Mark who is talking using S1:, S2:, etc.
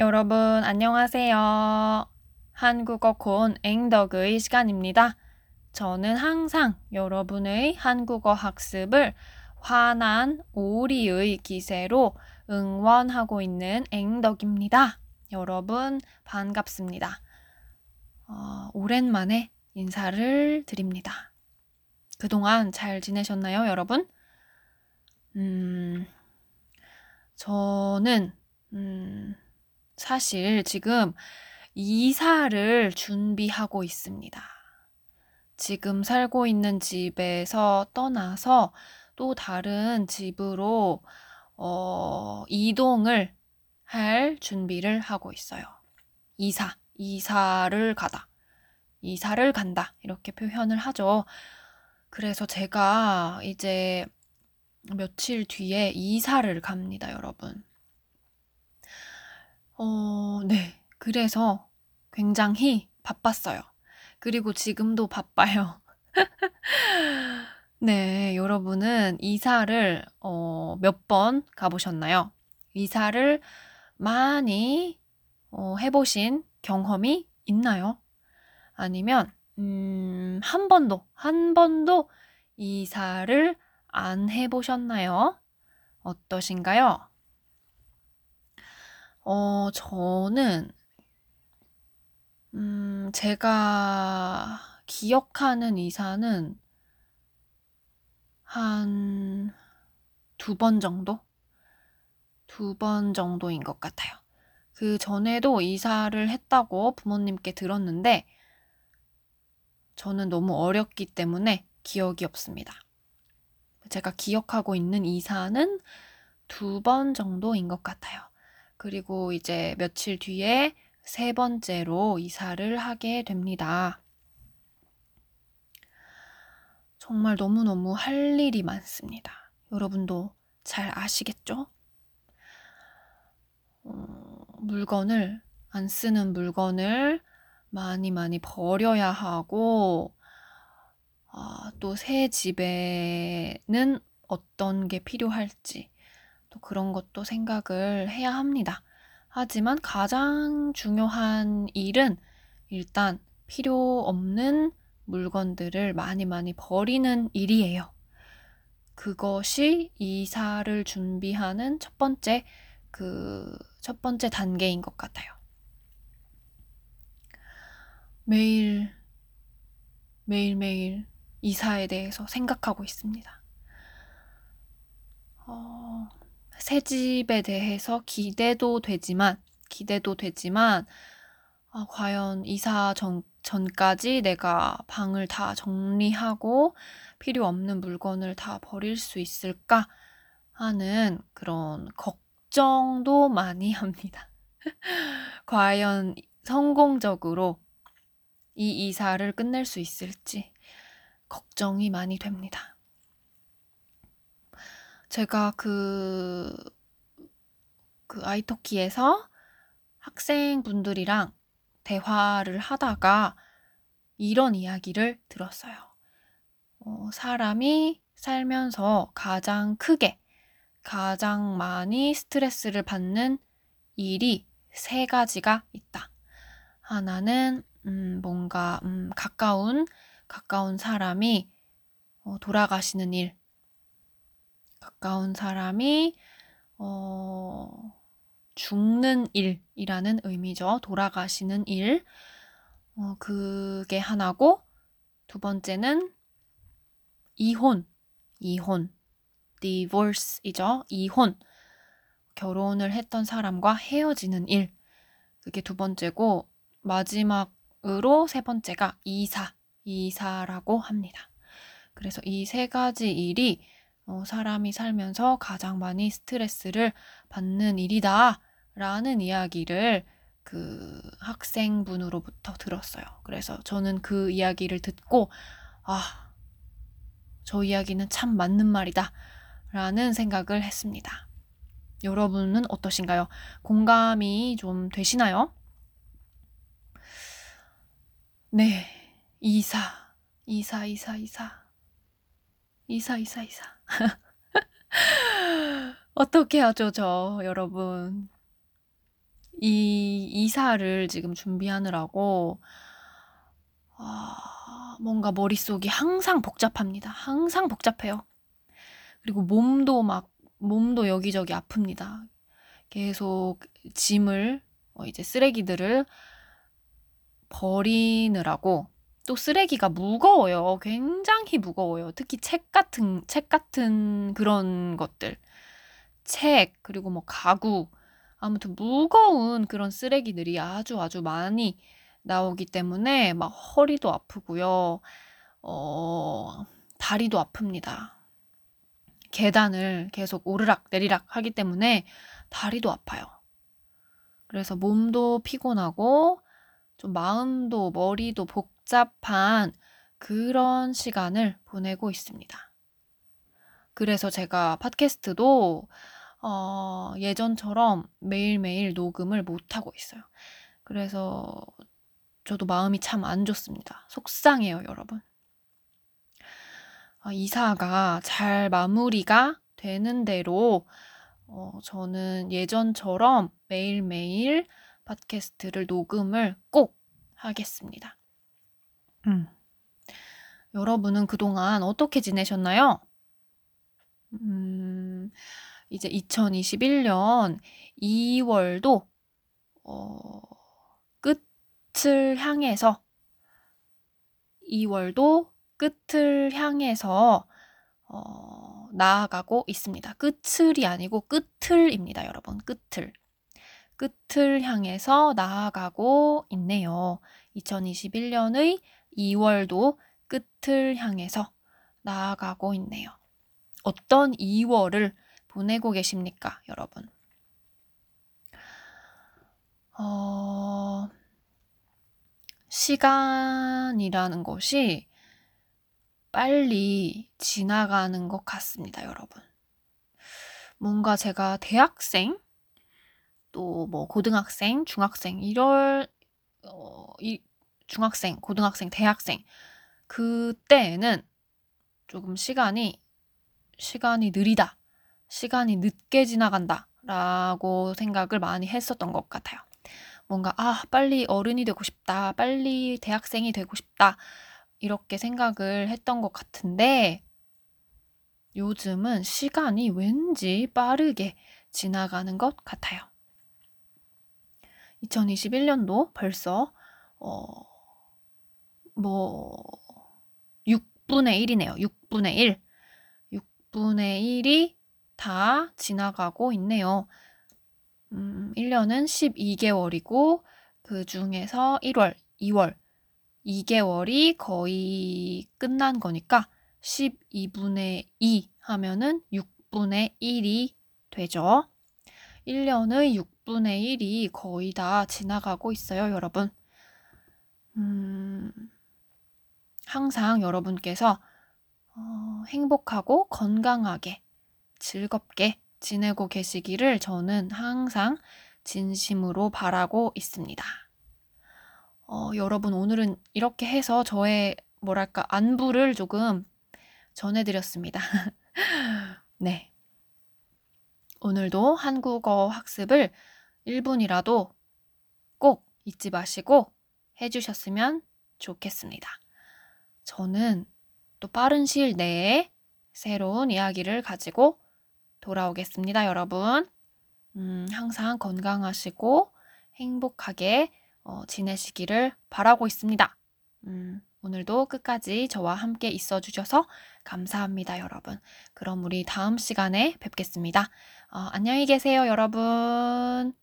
S1: 여러분, 안녕하세요. 한국어 콘 앵덕의 시간입니다. 저는 항상 여러분의 한국어 학습을 환한 오리의 기세로 응원하고 있는 앵덕입니다. 여러분, 반갑습니다. 어, 오랜만에 인사를 드립니다. 그동안 잘 지내셨나요, 여러분? 음, 저는, 음, 사실 지금 이사를 준비하고 있습니다. 지금 살고 있는 집에서 떠나서 또 다른 집으로 어, 이동을 할 준비를 하고 있어요. 이사, 이사를 가다. 이사를 간다. 이렇게 표현을 하죠. 그래서 제가 이제 며칠 뒤에 이사를 갑니다, 여러분. 어, 네. 그래서 굉장히 바빴어요. 그리고 지금도 바빠요. 네, 여러분은 이사를 어, 몇 번 가보셨나요? 이사를 많이 어, 해보신 경험이 있나요? 아니면 음, 한 번도 한 번도 이사를 안 해보셨나요? 어떠신가요? 어, 저는, 음, 제가 기억하는 이사는 한 두 번 정도? 두 번 정도인 것 같아요. 그 전에도 이사를 했다고 부모님께 들었는데, 저는 너무 어렸기 때문에 기억이 없습니다. 제가 기억하고 있는 이사는 두 번 정도인 것 같아요. 그리고 이제 며칠 뒤에 세 번째로 이사를 하게 됩니다. 정말 너무너무 할 일이 많습니다. 여러분도 잘 아시겠죠? 어, 물건을, 안 쓰는 물건을 많이 많이 버려야 하고, 아, 또 새 집에는 어떤 게 필요할지, 또 그런 것도 생각을 해야 합니다. 하지만 가장 중요한 일은 일단 필요 없는 물건들을 많이 많이 버리는 일이에요. 그것이 이사를 준비하는 첫 번째, 그, 첫 번째 단계인 것 같아요. 매일, 매일매일 이사에 대해서 생각하고 있습니다. 어, 새 집에 대해서 기대도 되지만, 기대도 되지만, 아, 과연 이사 전, 전까지 내가 방을 다 정리하고 필요 없는 물건을 다 버릴 수 있을까 하는 그런 걱정도 많이 합니다. 과연 성공적으로 이 이사를 끝낼 수 있을지 걱정이 많이 됩니다. 제가 그, 그 아이토키에서 학생분들이랑 대화를 하다가 이런 이야기를 들었어요. 어, 사람이 살면서 가장 크게, 가장 많이 스트레스를 받는 일이 세 가지가 있다. 하나는, 음, 뭔가, 음, 가까운, 가까운 사람이 어, 돌아가시는 일. 가까운 사람이 어, 죽는 일이라는 의미죠. 돌아가시는 일. 어, 그게 하나고 두 번째는 이혼. 이혼. divorce이죠. 이혼. 결혼을 했던 사람과 헤어지는 일. 그게 두 번째고 마지막으로 세 번째가 이사. 이사라고 합니다. 그래서 이 세 가지 일이 어, 사람이 살면서 가장 많이 스트레스를 받는 일이다. 라는 이야기를 그 학생분으로부터 들었어요. 그래서 저는 그 이야기를 듣고, 아, 저 이야기는 참 맞는 말이다. 라는 생각을 했습니다. 여러분은 어떠신가요? 공감이 좀 되시나요? 네. 이사, 이사, 이사, 이사. 이사, 이사, 이사. 어떻게 하죠, 저, 여러분. 이 이사를 지금 준비하느라고 아, 뭔가 머릿속이 항상 복잡합니다. 항상 복잡해요. 그리고 몸도 막 몸도 여기저기 아픕니다. 계속 짐을 어, 이제 쓰레기들을 버리느라고 또 쓰레기가 무거워요. 굉장히 무거워요. 특히 책 같은 책 같은 그런 것들. 책 그리고 뭐 가구 아무튼 무거운 그런 쓰레기들이 아주 아주 많이 나오기 때문에 막 허리도 아프고요. 어, 다리도 아픕니다. 계단을 계속 오르락 내리락 하기 때문에 다리도 아파요. 그래서 몸도 피곤하고 좀 마음도 머리도 복잡한 그런 시간을 보내고 있습니다. 그래서 제가 팟캐스트도 어, 예전처럼 매일매일 녹음을 못하고 있어요. 그래서 저도 마음이 참 안 좋습니다. 속상해요, 여러분. 어, 이사가 잘 마무리가 되는 대로 어, 저는 예전처럼 매일매일 팟캐스트를 녹음을 꼭 하겠습니다. 음. 여러분은 그동안 어떻게 지내셨나요? 음, 이제 2021년 2월도 어, 끝을 향해서 2월도 끝을 향해서 어, 나아가고 있습니다. 끝을이 아니고 끝을입니다, 여러분. 끝을. 끝을 향해서 나아가고 있네요. 2021년의 2월도 끝을 향해서 나아가고 있네요. 어떤 2월을 보내고 계십니까, 여러분? 어, 시간이라는 것이 빨리 지나가는 것 같습니다, 여러분. 뭔가 제가 대학생, 또 뭐 고등학생, 중학생, 이럴, 어, 이, 중학생, 고등학생, 대학생, 그때에는 조금 시간이 시간이 느리다, 시간이 늦게 지나간다 라고 생각을 많이 했었던 것 같아요. 뭔가, 아, 빨리 어른이 되고 싶다, 빨리 대학생이 되고 싶다, 이렇게 생각을 했던 것 같은데, 요즘은 시간이 왠지 빠르게 지나가는 것 같아요. 2021년도 벌써, 어, 뭐, 6분의 1이네요. 6분의 1. 6분의 1이 다 지나가고 있네요. 음, 1년은 12개월이고 그 중에서 1월, 2월, 2개월이 거의 끝난 거니까 12분의 2 하면은 6분의 1이 되죠. 1년의 6분의 1이 거의 다 지나가고 있어요, 여러분. 음, 항상 여러분께서 어, 행복하고 건강하게 즐겁게 지내고 계시기를 저는 항상 진심으로 바라고 있습니다. 어, 여러분, 오늘은 이렇게 해서 저의 뭐랄까, 안부를 조금 전해드렸습니다. 네. 오늘도 한국어 학습을 1분이라도 꼭 잊지 마시고 해주셨으면 좋겠습니다. 저는 또 빠른 시일 내에 새로운 이야기를 가지고 돌아오겠습니다, 여러분. 음, 항상 건강하시고 행복하게 어, 지내시기를 바라고 있습니다. 음, 오늘도 끝까지 저와 함께 있어 주셔서 감사합니다, 여러분. 그럼 우리 다음 시간에 뵙겠습니다. 어, 안녕히 계세요, 여러분.